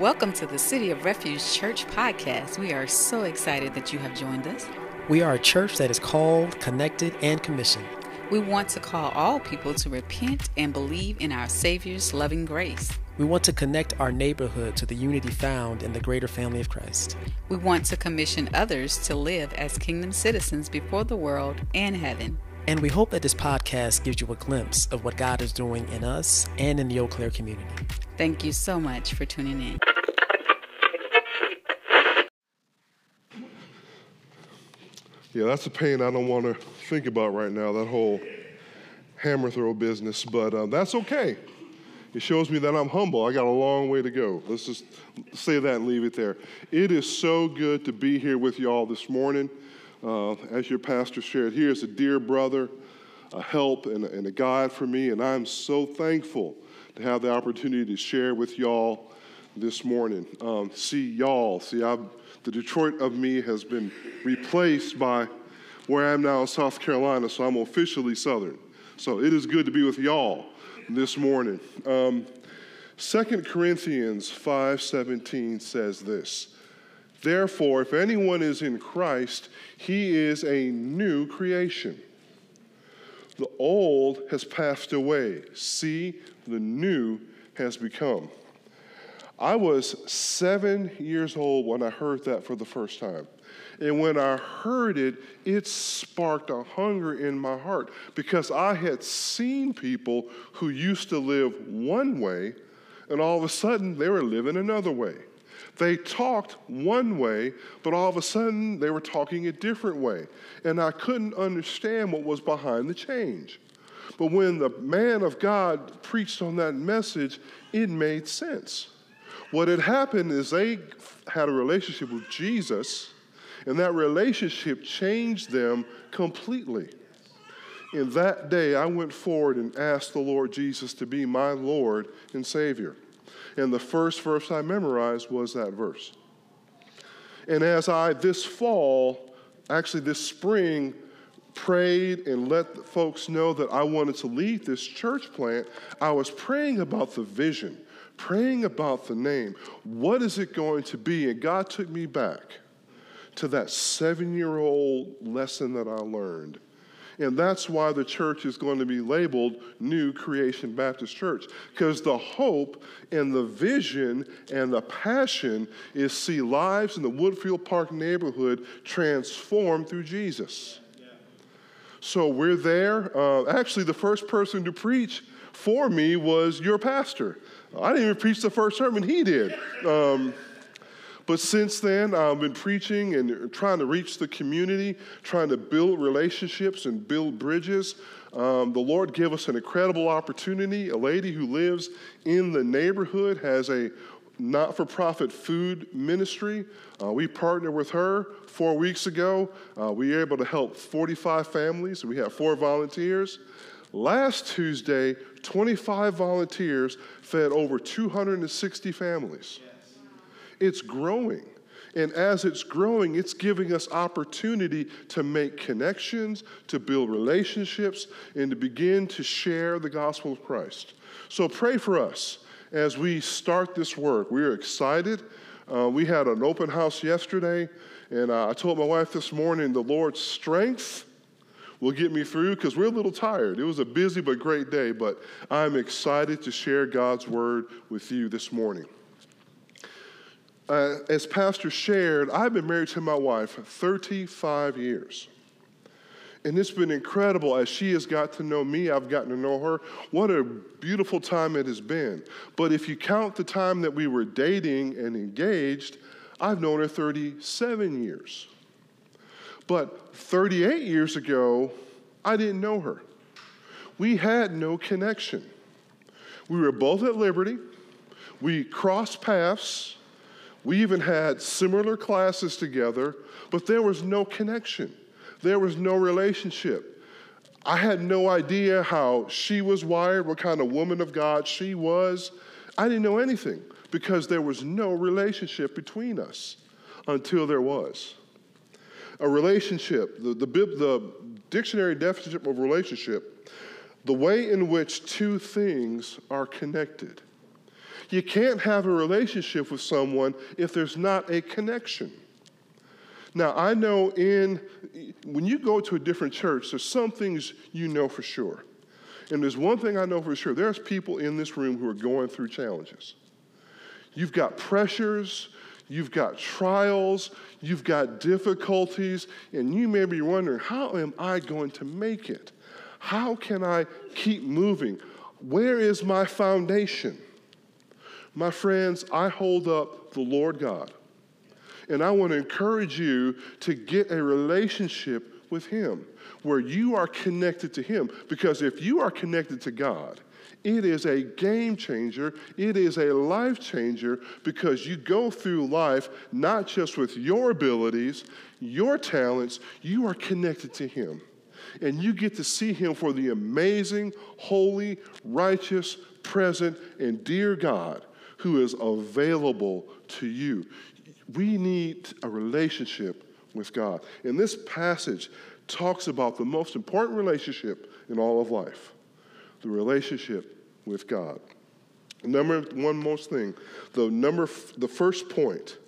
Welcome to the City of Refuge Church podcast. We are so excited that you have joined us. We are a church that is called, connected, and commissioned. We want to call all people to repent and believe in our Savior's loving grace. We want to connect our neighborhood to the unity found in the greater family of Christ. We want to commission others to live as kingdom citizens before the world and heaven. And we hope that this podcast gives you a glimpse of what God is doing in us and in the Eau Claire community. Thank you so much for tuning in. Yeah, that's a pain I don't want to think about right now, that whole hammer throw business, but uh, that's okay. It shows me that I'm humble. I got a long way to go. Let's just say that and leave it there. It is so good to be here with you all this morning. Uh, as your pastor shared, he is a dear brother, a help, and a, and a guide for me, and I'm so thankful to have the opportunity to share with y'all this morning. Um, see, y'all, see, I've, the Detroit of me has been replaced by where I am now in South Carolina, so I'm officially Southern. So it is good to be with y'all this morning. Um, 2 Corinthians 5:17 says this. Therefore, if anyone is in Christ, he is a new creation. The old has passed away. See, the new has become. I was seven years old when I heard that for the first time. And when I heard it, it sparked a hunger in my heart because I had seen people who used to live one way, and all of a sudden they were living another way. They talked one way, but all of a sudden they were talking a different way. And I couldn't understand what was behind the change. But when the man of God preached on that message, it made sense. What had happened is they had a relationship with Jesus, and that relationship changed them completely. In that day, I went forward and asked the Lord Jesus to be my Lord and Savior. And the first verse I memorized was that verse. And as I this fall, actually this spring, prayed and let folks know that I wanted to lead this church plant, I was praying about the vision, praying about the name. What is it going to be? And God took me back to that seven year old lesson that I learned. And that's why the church is going to be labeled New Creation Baptist Church, because the hope and the vision and the passion is see lives in the Woodfield Park neighborhood transformed through Jesus. So we're there. Uh, actually, the first person to preach for me was your pastor. I didn't even preach the first sermon, he did. Um, but since then, I've been preaching and trying to reach the community, trying to build relationships and build bridges. Um, the Lord gave us an incredible opportunity. A lady who lives in the neighborhood has a not for profit food ministry. Uh, we partnered with her four weeks ago. Uh, we were able to help 45 families. We have four volunteers. Last Tuesday, 25 volunteers fed over 260 families. It's growing. And as it's growing, it's giving us opportunity to make connections, to build relationships, and to begin to share the gospel of Christ. So pray for us as we start this work. We are excited. Uh, we had an open house yesterday, and uh, I told my wife this morning the Lord's strength will get me through because we're a little tired. It was a busy but great day, but I'm excited to share God's word with you this morning uh, as Pastor shared, I've been married to my wife 35 years. And it's been incredible as she has got to know me, I've gotten to know her. What a beautiful time it has been. But if you count the time that we were dating and engaged, I've known her 37 years. But 38 years ago, I didn't know her. We had no connection. We were both at Liberty. We crossed paths. We even had similar classes together, but there was no connection. There was no relationship. I had no idea how she was wired, what kind of woman of God she was. I didn't know anything because there was no relationship between us until there was. A relationship, the, the, the dictionary definition of relationship, the way in which two things are connected. You can't have a relationship with someone if there's not a connection. Now, I know in when you go to a different church, there's some things you know for sure. And there's one thing I know for sure there's people in this room who are going through challenges. You've got pressures, you've got trials, you've got difficulties, and you may be wondering, how am I going to make it? How can I keep moving? Where is my foundation? My friends, I hold up the Lord God. And I want to encourage you to get a relationship with Him where you are connected to Him. Because if you are connected to God, it is a game changer. It is a life changer because you go through life not just with your abilities, your talents, you are connected to Him. And you get to see Him for the amazing, holy, righteous, present, and dear God who is available to you. We need a relationship with God. And this passage talks about the most important relationship in all of life the relationship with God. Number one most thing, the number the first point,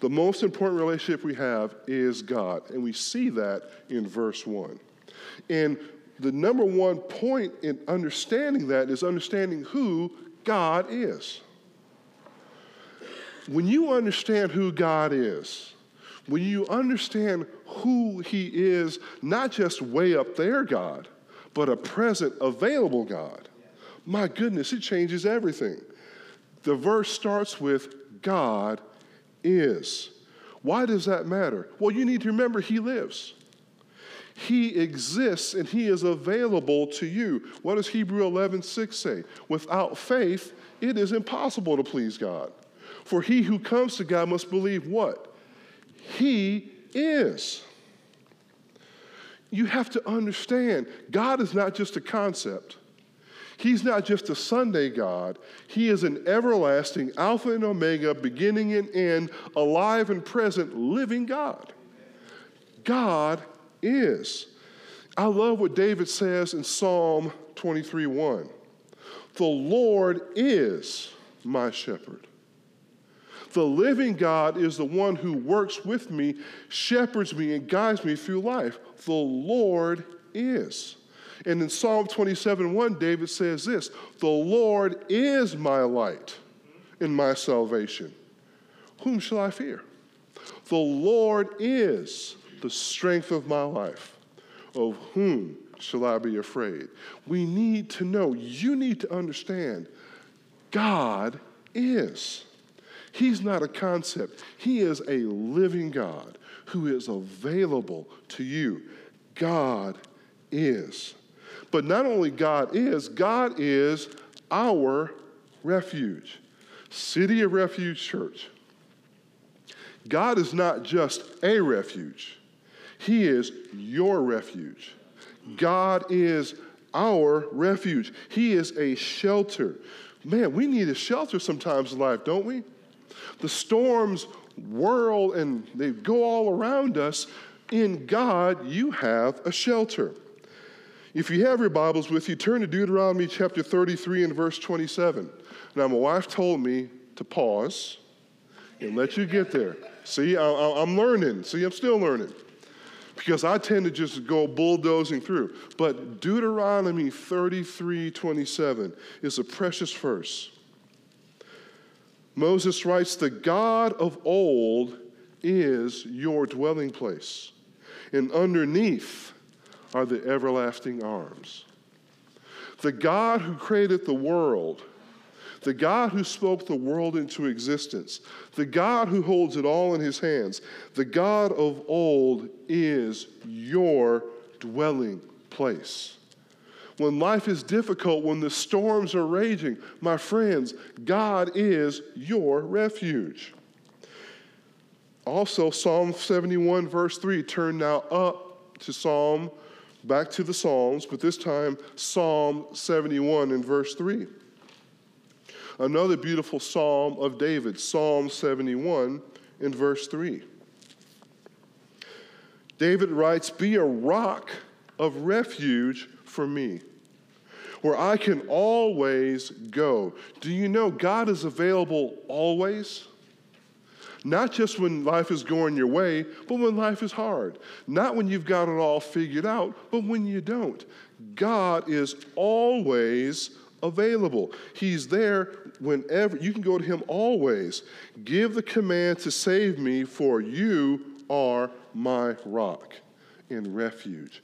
the most important relationship we have is God, and we see that in verse 1. And the number one point in understanding that is understanding who God is. When you understand who God is, when you understand who He is, not just way up there, God, but a present, available God, my goodness, it changes everything. The verse starts with God is. Why does that matter? Well, you need to remember He lives. He exists and He is available to you. What does Hebrew 11 6 say? Without faith, it is impossible to please God. For he who comes to God must believe what? He is. You have to understand, God is not just a concept. He's not just a Sunday God. He is an everlasting Alpha and Omega, beginning and end, alive and present, living God. God is. I love what David says in Psalm 23 1. The Lord is my shepherd. The living God is the one who works with me, shepherds me, and guides me through life. The Lord is. And in Psalm 27 1, David says this The Lord is my light and my salvation. Whom shall I fear? The Lord is the strength of my life. Of whom shall I be afraid? We need to know, you need to understand, God is. He's not a concept, He is a living God who is available to you. God is. But not only God is, God is our refuge. City of Refuge Church. God is not just a refuge, He is your refuge. God is our refuge. He is a shelter. Man, we need a shelter sometimes in life, don't we? The storms whirl and they go all around us. In God, you have a shelter. If you have your Bibles with you, turn to Deuteronomy chapter 33 and verse 27. Now, my wife told me to pause and let you get there. See, I'm learning. See, I'm still learning. Because I tend to just go bulldozing through. But Deuteronomy 33 27 is a precious verse. Moses writes, The God of old is your dwelling place, and underneath are the everlasting arms. The God who created the world, the God who spoke the world into existence, the God who holds it all in his hands, the God of old is your dwelling place when life is difficult, when the storms are raging, my friends, God is your refuge. Also, Psalm 71, verse 3, turn now up to Psalm, back to the Psalms, but this time Psalm 71 in verse 3. Another beautiful psalm of David, Psalm 71 in verse 3. David writes, Be a rock of refuge for me where I can always go. Do you know God is available always? Not just when life is going your way, but when life is hard. Not when you've got it all figured out, but when you don't. God is always available. He's there whenever. You can go to Him always. Give the command to save me, for you are my rock and refuge.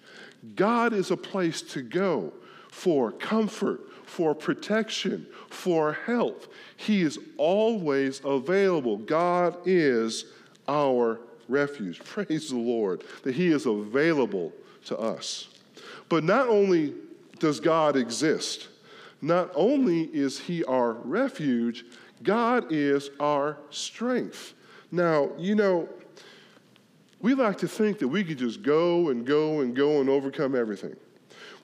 God is a place to go for comfort, for protection, for help. He is always available. God is our refuge. Praise the Lord that He is available to us. But not only does God exist, not only is He our refuge, God is our strength. Now, you know, we like to think that we could just go and go and go and overcome everything.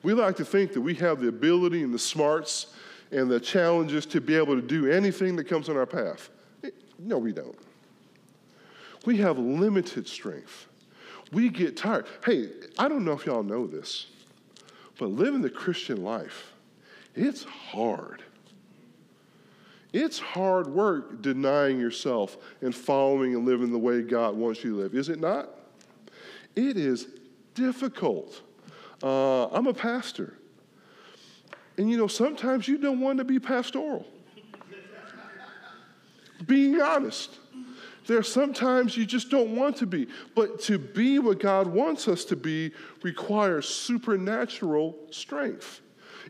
We like to think that we have the ability and the smarts and the challenges to be able to do anything that comes on our path. No, we don't. We have limited strength. We get tired. Hey, I don't know if y'all know this, but living the Christian life, it's hard. It's hard work denying yourself and following and living the way God wants you to live, is it not? It is difficult. Uh, I'm a pastor. And you know, sometimes you don't want to be pastoral. Being honest. There are sometimes you just don't want to be. But to be what God wants us to be requires supernatural strength.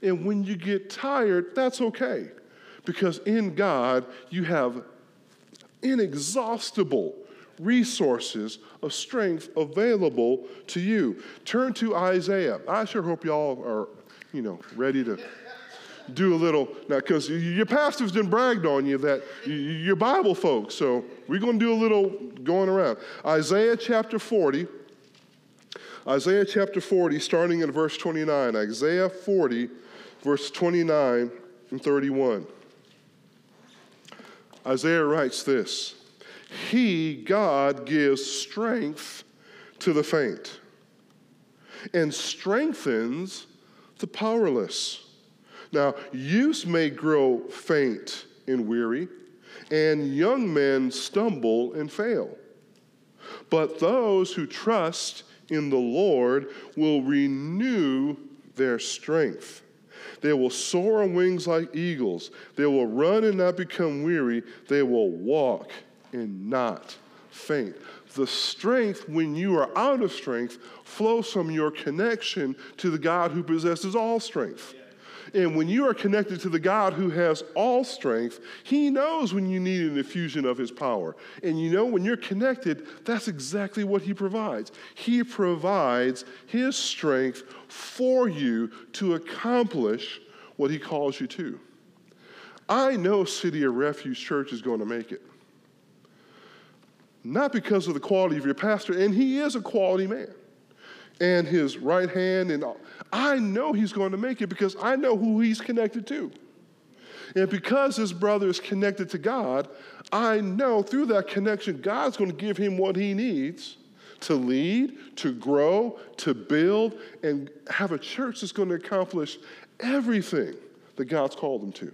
And when you get tired, that's okay. Because in God, you have inexhaustible resources of strength available to you. Turn to Isaiah. I sure hope y'all are, you know, ready to do a little now because your pastors didn't bragged on you that you're Bible folks. So we're going to do a little going around. Isaiah chapter 40. Isaiah chapter 40, starting in verse 29. Isaiah 40, verse 29 and 31. Isaiah writes this He, God, gives strength to the faint and strengthens the powerless. Now, youths may grow faint and weary, and young men stumble and fail. But those who trust in the Lord will renew their strength. They will soar on wings like eagles. They will run and not become weary. They will walk and not faint. The strength, when you are out of strength, flows from your connection to the God who possesses all strength. And when you are connected to the God who has all strength, He knows when you need an infusion of His power. And you know, when you're connected, that's exactly what He provides. He provides His strength for you to accomplish what He calls you to. I know City of Refuge Church is going to make it. Not because of the quality of your pastor, and he is a quality man and his right hand and all. I know he's going to make it because I know who he's connected to. And because his brother is connected to God, I know through that connection, God's going to give him what he needs to lead, to grow, to build, and have a church that's going to accomplish everything that God's called him to.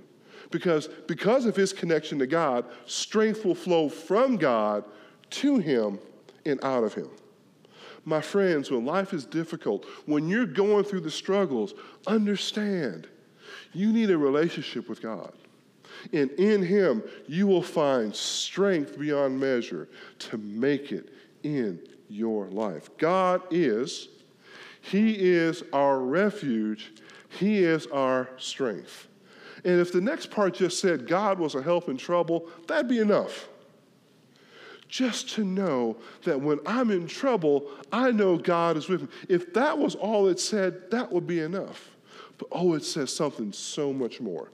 Because, because of his connection to God, strength will flow from God to him and out of him. My friends, when life is difficult, when you're going through the struggles, understand you need a relationship with God. And in Him, you will find strength beyond measure to make it in your life. God is, He is our refuge, He is our strength. And if the next part just said God was a help in trouble, that'd be enough just to know that when I'm in trouble, I know God is with me. If that was all it said, that would be enough. But oh, it says something so much more.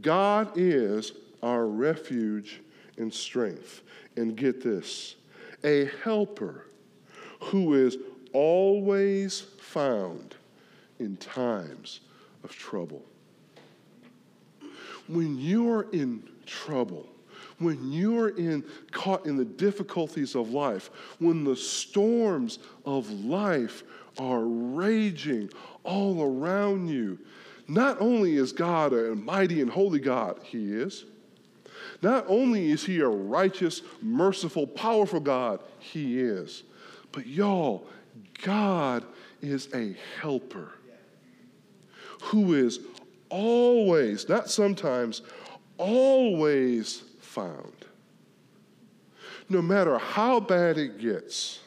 God is our refuge and strength. And get this a helper who is always found in times of trouble. When you're in trouble, when you're in, caught in the difficulties of life, when the storms of life are raging all around you, Not only is God a mighty and holy God, He is. Not only is He a righteous, merciful, powerful God, He is. But y'all, God is a helper who is always, not sometimes, always found. No matter how bad it gets,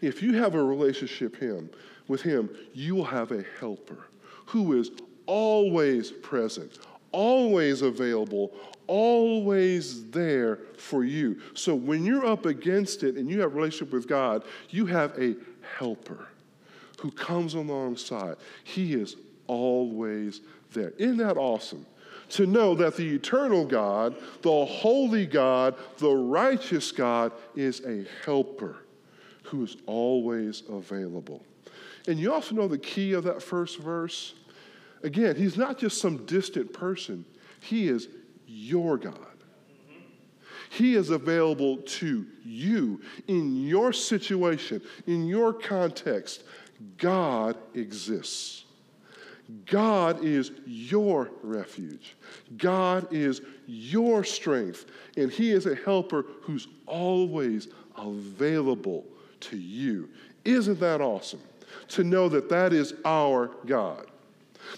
if you have a relationship him, with him, you will have a helper who is always present, always available, always there for you. So when you're up against it and you have a relationship with God, you have a helper who comes alongside. He is always there. Isn't that awesome? To know that the eternal God, the holy God, the righteous God is a helper who is always available. And you also know the key of that first verse? Again, he's not just some distant person, he is your God. He is available to you in your situation, in your context. God exists. God is your refuge. God is your strength. And He is a helper who's always available to you. Isn't that awesome? To know that that is our God.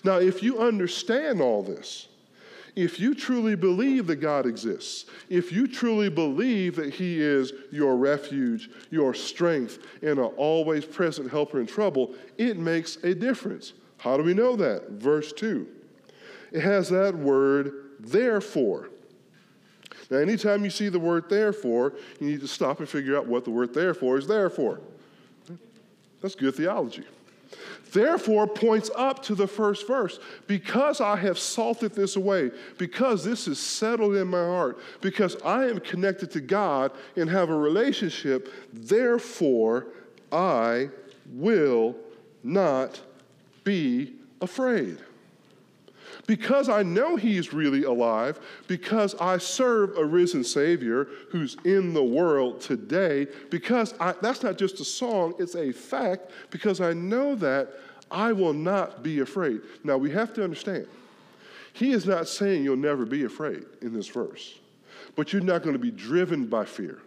Now, if you understand all this, if you truly believe that God exists, if you truly believe that He is your refuge, your strength, and an always present helper in trouble, it makes a difference. How do we know that? Verse 2. It has that word, therefore. Now, anytime you see the word therefore, you need to stop and figure out what the word therefore is there for. That's good theology. Therefore points up to the first verse. Because I have salted this away, because this is settled in my heart, because I am connected to God and have a relationship, therefore I will not be afraid. Because I know He's really alive, because I serve a risen Savior who's in the world today, because I, that's not just a song, it's a fact, because I know that I will not be afraid. Now, we have to understand, He is not saying you'll never be afraid in this verse, but you're not going to be driven by fear.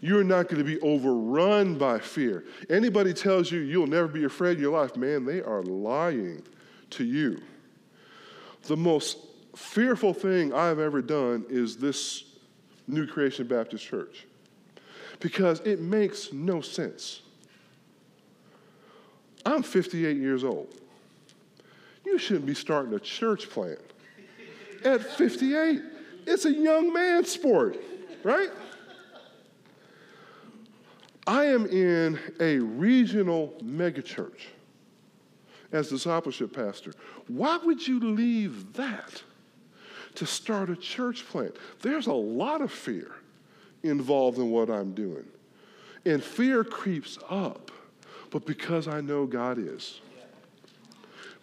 You're not going to be overrun by fear. Anybody tells you you'll never be afraid in your life, man, they are lying to you. The most fearful thing I've ever done is this New Creation Baptist Church because it makes no sense. I'm 58 years old. You shouldn't be starting a church plant at 58. It's a young man sport, right? I am in a regional megachurch as discipleship pastor. Why would you leave that to start a church plant? There's a lot of fear involved in what I'm doing. And fear creeps up, but because I know God is,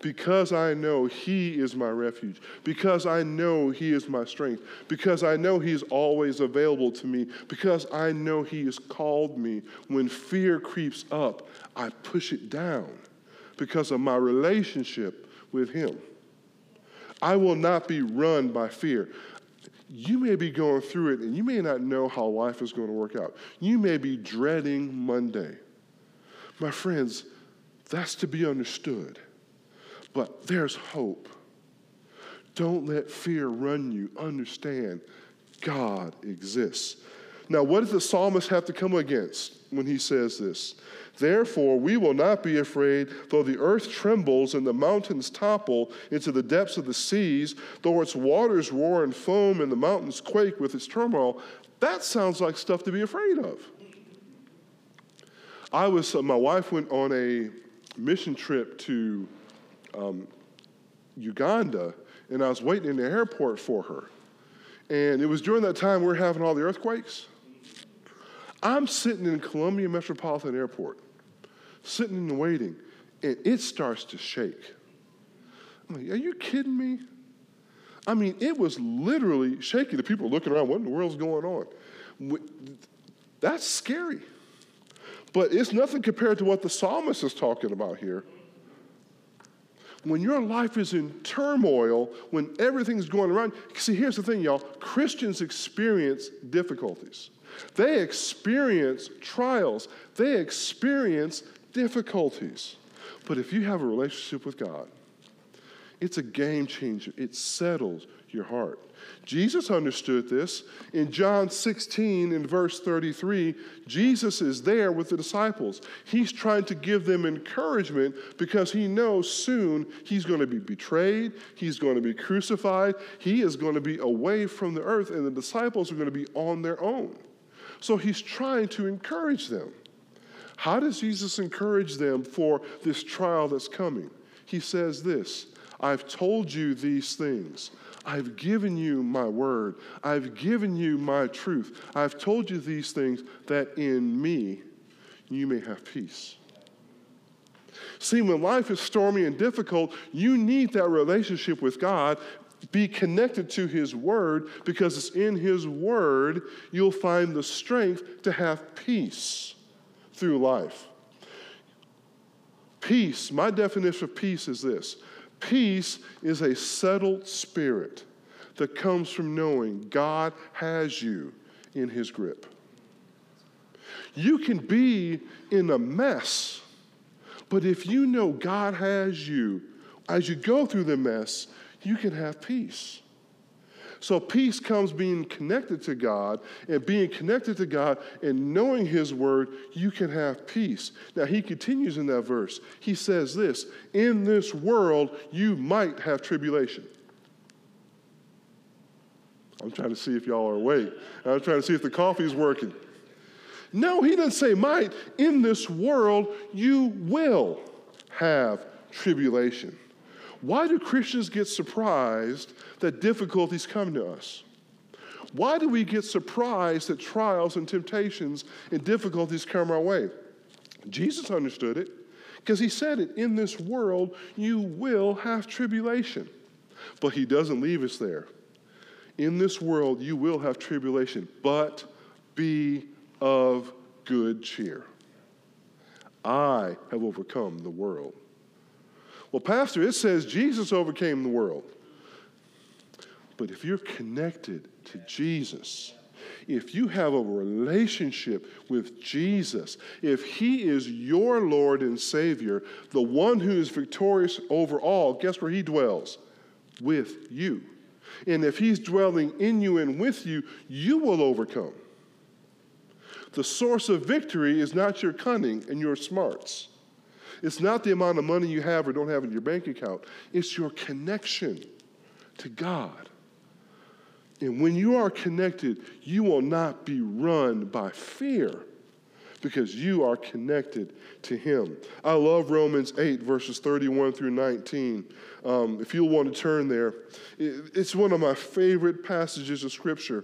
because I know He is my refuge, because I know He is my strength, because I know He's always available to me, because I know He has called me, when fear creeps up, I push it down because of my relationship with Him. I will not be run by fear. You may be going through it and you may not know how life is going to work out. You may be dreading Monday. My friends, that's to be understood. But there's hope. Don't let fear run you. Understand God exists. Now, what does the psalmist have to come against when he says this? Therefore, we will not be afraid, though the earth trembles and the mountains topple into the depths of the seas, though its waters roar and foam and the mountains quake with its turmoil. That sounds like stuff to be afraid of. I was, uh, my wife went on a mission trip to um, Uganda, and I was waiting in the airport for her. And it was during that time we were having all the earthquakes. I'm sitting in Columbia Metropolitan Airport, sitting and waiting, and it starts to shake. I'm like, are you kidding me? I mean, it was literally shaking. The people are looking around, what in the world's going on? That's scary. But it's nothing compared to what the psalmist is talking about here. When your life is in turmoil, when everything's going around, see, here's the thing, y'all Christians experience difficulties, they experience trials, they experience difficulties. But if you have a relationship with God, it's a game changer. It settles your heart. Jesus understood this. In John 16, in verse 33, Jesus is there with the disciples. He's trying to give them encouragement because he knows soon he's going to be betrayed, he's going to be crucified, he is going to be away from the earth, and the disciples are going to be on their own. So he's trying to encourage them. How does Jesus encourage them for this trial that's coming? He says this I've told you these things I've given you my word. I've given you my truth. I've told you these things that in me you may have peace. See, when life is stormy and difficult, you need that relationship with God. Be connected to His Word because it's in His Word you'll find the strength to have peace through life. Peace, my definition of peace is this Peace is a settled spirit that comes from knowing God has you in his grip. You can be in a mess, but if you know God has you, as you go through the mess, you can have peace. So peace comes being connected to God, and being connected to God and knowing His word, you can have peace. Now, he continues in that verse. He says this In this world, you might have tribulation. I'm trying to see if y'all are awake. I'm trying to see if the coffee's working. No, he doesn't say might. In this world, you will have tribulation. Why do Christians get surprised that difficulties come to us? Why do we get surprised that trials and temptations and difficulties come our way? Jesus understood it because he said it in this world, you will have tribulation. But he doesn't leave us there. In this world, you will have tribulation, but be of good cheer. I have overcome the world. Well, Pastor, it says Jesus overcame the world. But if you're connected to Jesus, if you have a relationship with Jesus, if He is your Lord and Savior, the one who is victorious over all, guess where He dwells? With you. And if He's dwelling in you and with you, you will overcome. The source of victory is not your cunning and your smarts. It's not the amount of money you have or don't have in your bank account, it's your connection to God. And when you are connected, you will not be run by fear because you are connected to Him. I love Romans 8, verses 31 through 19. Um, if you'll want to turn there, it's one of my favorite passages of Scripture.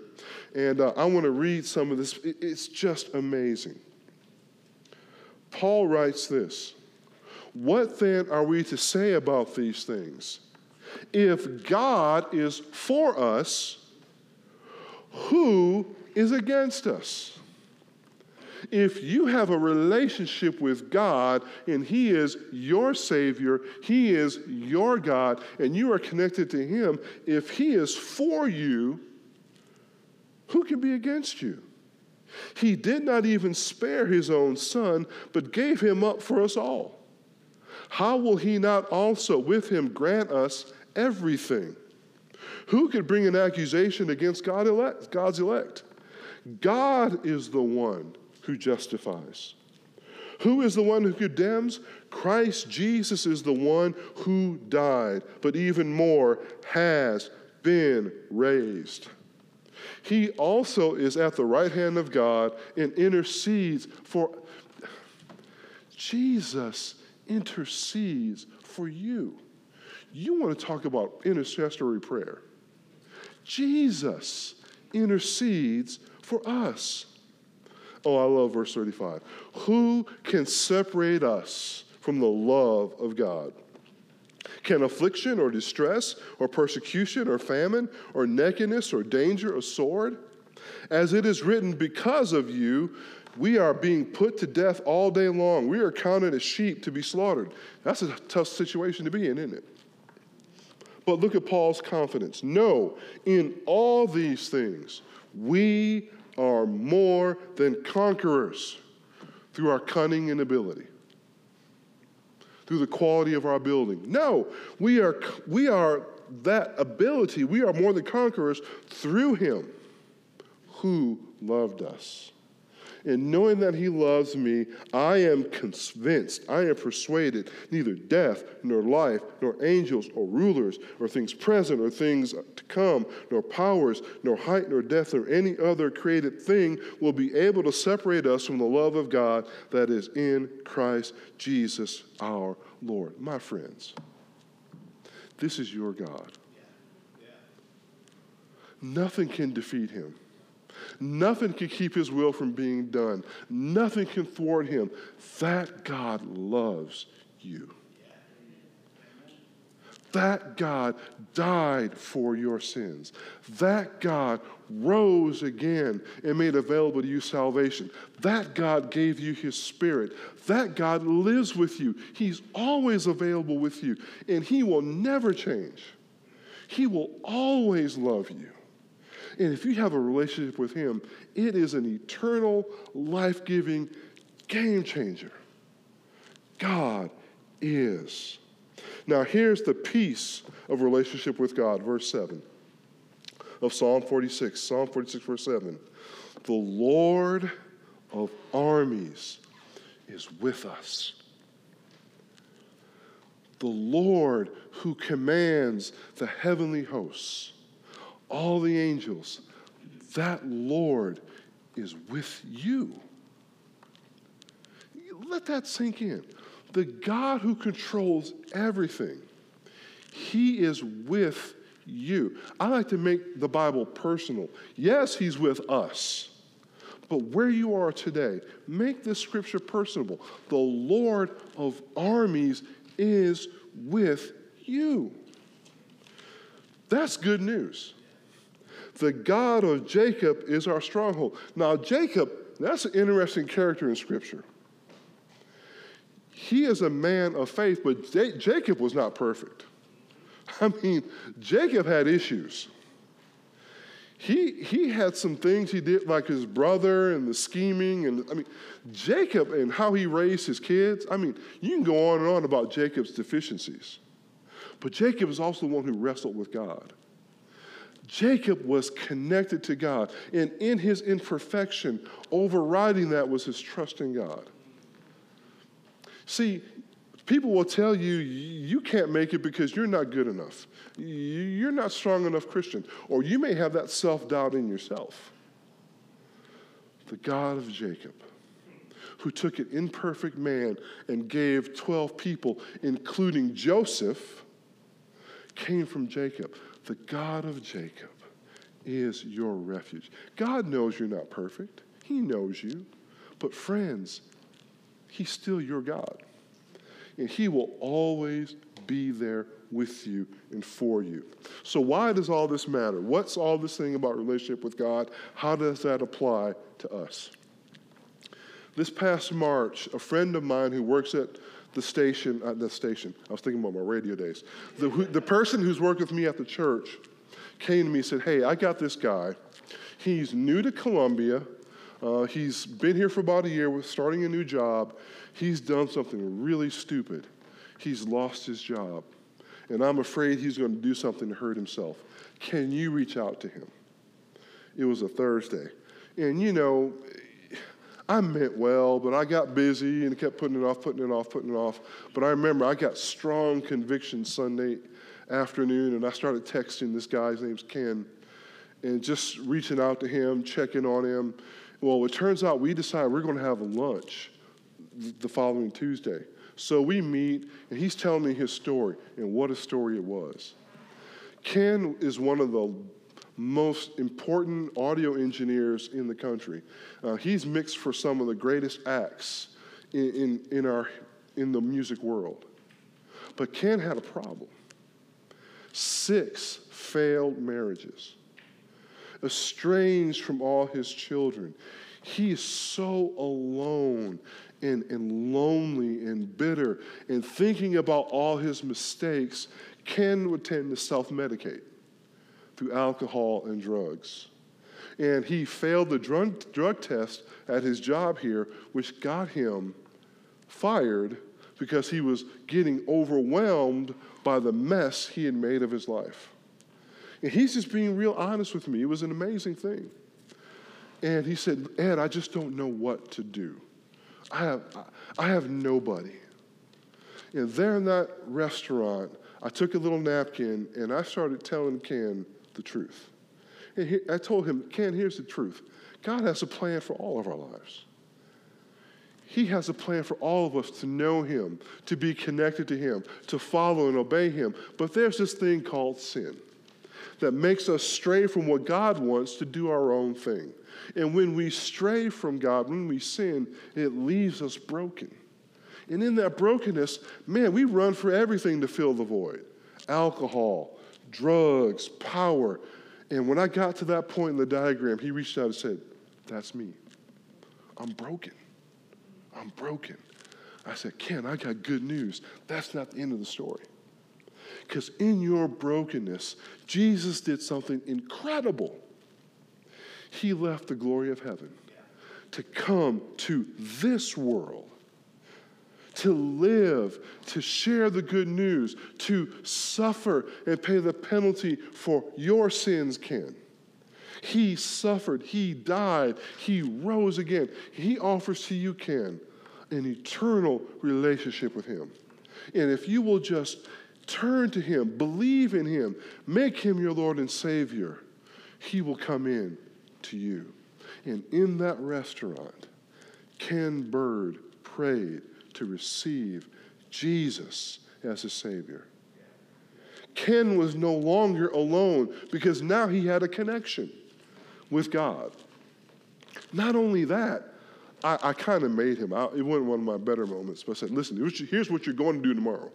And uh, I want to read some of this. It's just amazing. Paul writes this what then are we to say about these things? If God is for us, who is against us? If you have a relationship with God and He is your Savior, He is your God, and you are connected to Him, if He is for you, who can be against you? He did not even spare His own Son, but gave Him up for us all how will he not also with him grant us everything? Who could bring an accusation against God elect, God's elect? God is the one who justifies. Who is the one who condemns? Christ Jesus is the one who died, but even more, has been raised. He also is at the right hand of God and intercedes for Jesus intercedes for you. You want to talk about intercessory prayer. Jesus intercedes for us. Oh, I love verse 35. Who can separate us from the love of God? Can affliction or distress or persecution or famine or nakedness or danger or sword? As it is written, because of you, We are being put to death all day long. We are counted as sheep to be slaughtered. That's a tough situation to be in, isn't it? But look at Paul's confidence. No, in all these things, we are more than conquerors through our cunning and ability, through the quality of our building. No, we are, we are that ability, we are more than conquerors through him who loved us. And knowing that he loves me, I am convinced, I am persuaded, neither death, nor life, nor angels, or rulers, or things present, or things to come, nor powers, nor height, nor depth, or any other created thing will be able to separate us from the love of God that is in Christ Jesus our Lord. My friends, this is your God. Nothing can defeat him. Nothing can keep his will from being done. Nothing can thwart him. That God loves you. That God died for your sins. That God rose again and made available to you salvation. That God gave you his spirit. That God lives with you. He's always available with you, and he will never change. He will always love you. And if you have a relationship with Him, it is an eternal, life giving game changer. God is. Now, here's the peace of relationship with God, verse 7 of Psalm 46. Psalm 46, verse 7. The Lord of armies is with us. The Lord who commands the heavenly hosts all the angels, that Lord is with you. Let that sink in. The God who controls everything, He is with you. I like to make the Bible personal. Yes, He's with us. But where you are today, make this scripture personable. The Lord of armies is with you. That's good news. The God of Jacob is our stronghold. Now, Jacob, that's an interesting character in Scripture. He is a man of faith, but J- Jacob was not perfect. I mean, Jacob had issues. He, he had some things he did, like his brother and the scheming. And I mean, Jacob and how he raised his kids. I mean, you can go on and on about Jacob's deficiencies. But Jacob is also the one who wrestled with God. Jacob was connected to God, and in his imperfection, overriding that was his trust in God. See, people will tell you you can't make it because you're not good enough. You're not strong enough Christian, or you may have that self doubt in yourself. The God of Jacob, who took an imperfect man and gave 12 people, including Joseph, came from Jacob. The God of Jacob is your refuge. God knows you're not perfect, He knows you. But, friends, He's still your God. And He will always be there with you and for you. So, why does all this matter? What's all this thing about relationship with God? How does that apply to us? This past March, a friend of mine who works at the station, at the station, I was thinking about my radio days. The, the person who's worked with me at the church came to me and said, Hey, I got this guy. He's new to Columbia. Uh, he's been here for about a year with starting a new job. He's done something really stupid. He's lost his job. And I'm afraid he's going to do something to hurt himself. Can you reach out to him? It was a Thursday. And you know, I meant well, but I got busy and kept putting it off, putting it off, putting it off. But I remember I got strong conviction Sunday afternoon, and I started texting this guy. His name's Ken, and just reaching out to him, checking on him. Well, it turns out we decided we're going to have a lunch the following Tuesday. So we meet, and he's telling me his story, and what a story it was. Ken is one of the most important audio engineers in the country. Uh, he's mixed for some of the greatest acts in, in, in, our, in the music world. But Ken had a problem six failed marriages. estranged from all his children. He is so alone and, and lonely and bitter and thinking about all his mistakes. Ken would tend to self medicate through alcohol and drugs. And he failed the drug, drug test at his job here, which got him fired because he was getting overwhelmed by the mess he had made of his life. And he's just being real honest with me. It was an amazing thing. And he said, Ed, I just don't know what to do. I have, I have nobody. And there in that restaurant, I took a little napkin and I started telling Ken the truth. And he, I told him, Ken, here's the truth God has a plan for all of our lives. He has a plan for all of us to know Him, to be connected to Him, to follow and obey Him. But there's this thing called sin that makes us stray from what God wants to do our own thing. And when we stray from God, when we sin, it leaves us broken. And in that brokenness, man, we run for everything to fill the void alcohol, drugs, power. And when I got to that point in the diagram, he reached out and said, That's me. I'm broken. I'm broken. I said, Ken, I got good news. That's not the end of the story. Because in your brokenness, Jesus did something incredible. He left the glory of heaven to come to this world, to live, to share the good news, to suffer and pay the penalty for your sins, Ken. He suffered, He died, He rose again. He offers to you, Ken, an eternal relationship with Him. And if you will just turn to Him, believe in Him, make Him your Lord and Savior, He will come in to you. And in that restaurant, Ken Bird prayed to receive Jesus as his Savior. Ken was no longer alone because now he had a connection with God. Not only that, I, I kind of made him. I, it wasn't one of my better moments, but I said, listen, here's what you're going to do tomorrow.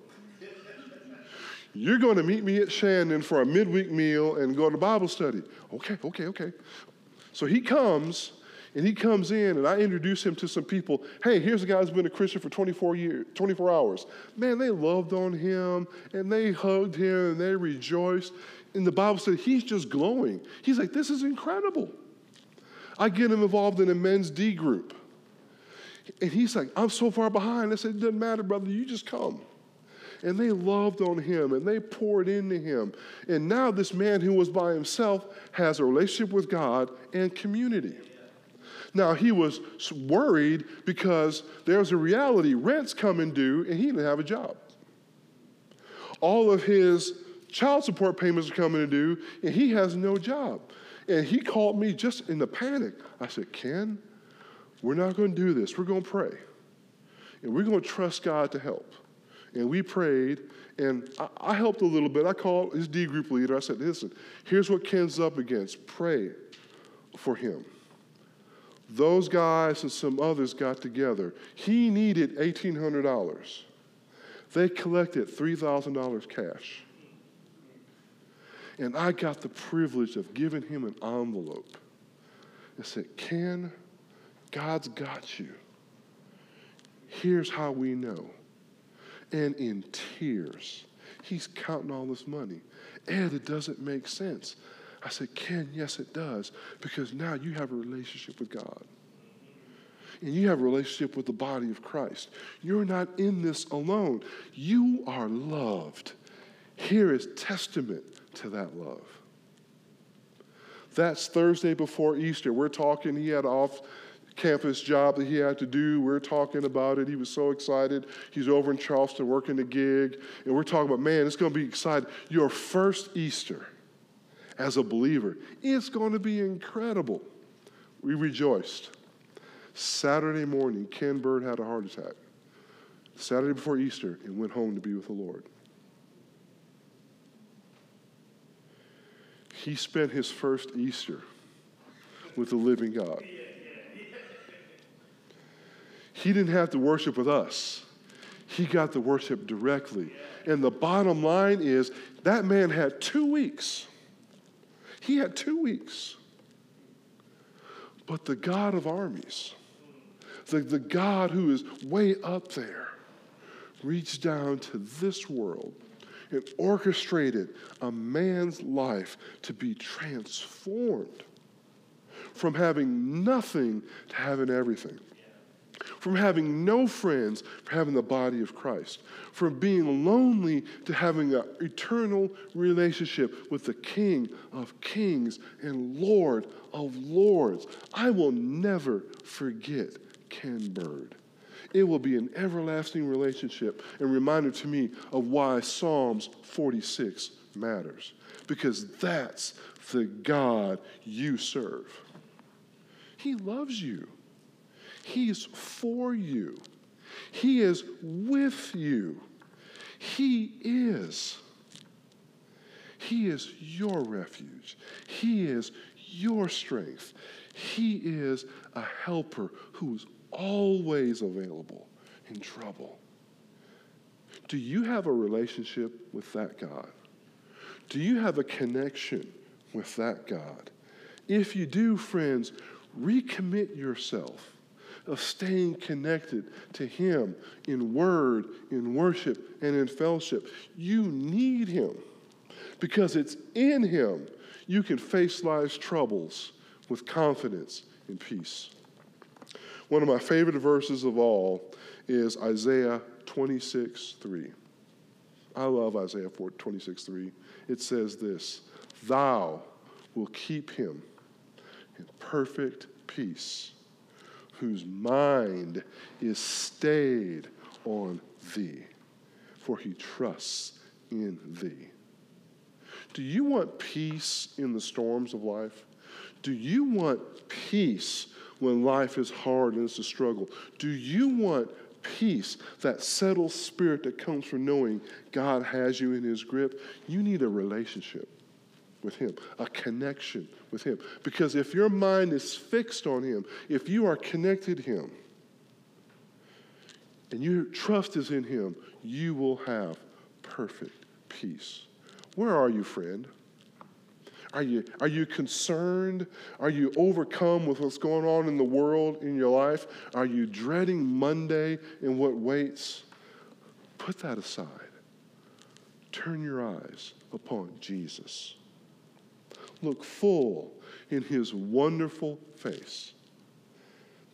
You're going to meet me at Shandon for a midweek meal and go to Bible study. Okay, okay, okay. So he comes and he comes in and I introduce him to some people. Hey, here's a guy who's been a Christian for 24 years, 24 hours. Man, they loved on him and they hugged him and they rejoiced. And the Bible said he's just glowing. He's like, this is incredible. I get him involved in a men's D group. And he's like, I'm so far behind. I said, it doesn't matter, brother, you just come. And they loved on him and they poured into him. And now this man who was by himself has a relationship with God and community. Now he was worried because there's a reality rent's coming due and he didn't have a job. All of his child support payments are coming due and he has no job. And he called me just in the panic. I said, Ken, we're not going to do this. We're going to pray. And we're going to trust God to help. And we prayed, and I, I helped a little bit. I called his D group leader. I said, Listen, here's what Ken's up against. Pray for him. Those guys and some others got together. He needed $1,800. They collected $3,000 cash. And I got the privilege of giving him an envelope. I said, Ken, God's got you. Here's how we know. And in tears, he's counting all this money. Ed, it doesn't make sense. I said, Ken, yes, it does, because now you have a relationship with God. And you have a relationship with the body of Christ. You're not in this alone. You are loved. Here is testament to that love. That's Thursday before Easter. We're talking, he had off campus job that he had to do. We're talking about it. He was so excited. He's over in Charleston working a gig. And we're talking about, man, it's going to be exciting. Your first Easter as a believer. It's going to be incredible. We rejoiced. Saturday morning, Ken Bird had a heart attack. Saturday before Easter, and went home to be with the Lord. He spent his first Easter with the living God. He didn't have to worship with us. He got the worship directly. And the bottom line is that man had two weeks. He had two weeks But the God of armies, the, the God who is way up there, reached down to this world and orchestrated a man's life to be transformed from having nothing to having everything. From having no friends to having the body of Christ. From being lonely to having an eternal relationship with the King of kings and Lord of lords. I will never forget Ken Bird. It will be an everlasting relationship and reminder to me of why Psalms 46 matters. Because that's the God you serve. He loves you. He's for you. He is with you. He is. He is your refuge. He is your strength. He is a helper who's always available in trouble. Do you have a relationship with that God? Do you have a connection with that God? If you do, friends, recommit yourself of staying connected to Him in word, in worship, and in fellowship. You need Him because it's in Him you can face life's troubles with confidence and peace. One of my favorite verses of all is Isaiah 26 3. I love Isaiah 26 3. It says this Thou will keep him in perfect peace whose mind is stayed on thee, for he trusts in thee. Do you want peace in the storms of life? Do you want peace when life is hard and it's a struggle? Do you want peace, that settled spirit that comes from knowing God has you in his grip? You need a relationship with Him, a connection with Him. Because if your mind is fixed on Him, if you are connected to Him, and your trust is in Him, you will have perfect peace. Where are you, friend? Are you, are you concerned? Are you overcome with what's going on in the world in your life? Are you dreading Monday and what waits? Put that aside. Turn your eyes upon Jesus look full in his wonderful face,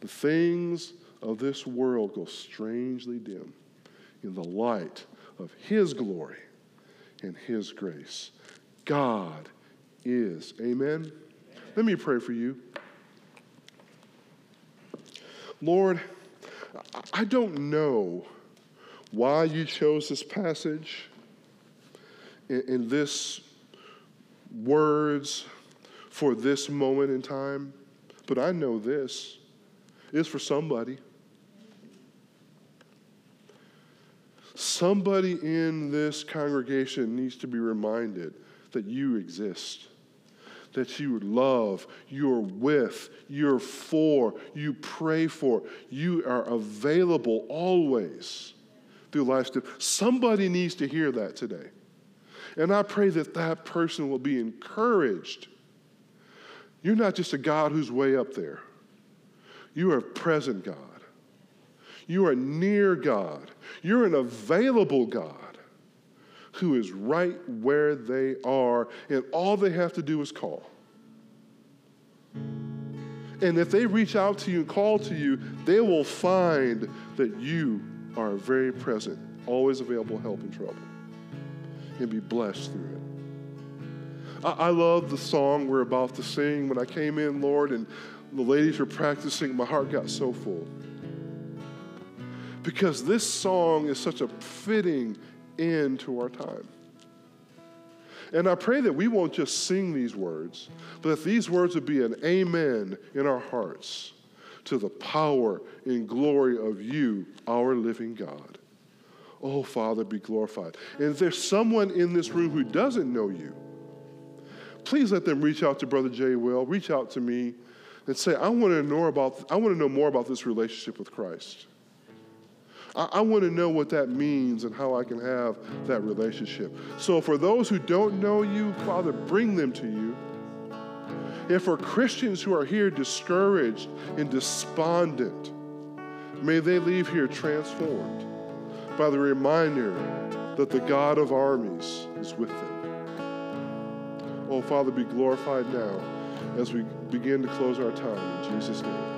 the things of this world go strangely dim in the light of his glory and his grace. God is. Amen. Let me pray for you. Lord, I don't know why you chose this passage in, this words for this moment in time, but I know this is for somebody. Somebody in this congregation needs to be reminded that you exist, that you love, you're with, you're for, you pray for, you are available always through life's. Somebody needs to hear that today. And I pray that that person will be encouraged. You're not just a God who's way up there, you are a present God. You are near God. You're an available God who is right where they are, and all they have to do is call. And if they reach out to you and call to you, they will find that you are very present, always available help in trouble and be blessed through it. I, I love the song we're about to sing. When I came in, Lord, and the ladies were practicing, my heart got so full. Because this song is such a fitting end to our time. And I pray that we won't just sing these words, but that these words would be an amen in our hearts to the power and glory of you, our living God. Oh, Father, be glorified. And if there's someone in this room who doesn't know you, please let them reach out to Brother Jay Will, reach out to me, and say, I want to know about, I want to know more about this relationship with Christ. I, I want to know what that means and how I can have that relationship. So for those who don't know you, Father, bring them to you. And for Christians who are here discouraged and despondent, may they leave here transformed by the reminder that the God of armies is with them. Oh, Father, be glorified now as we begin to close our time. In Jesus' name.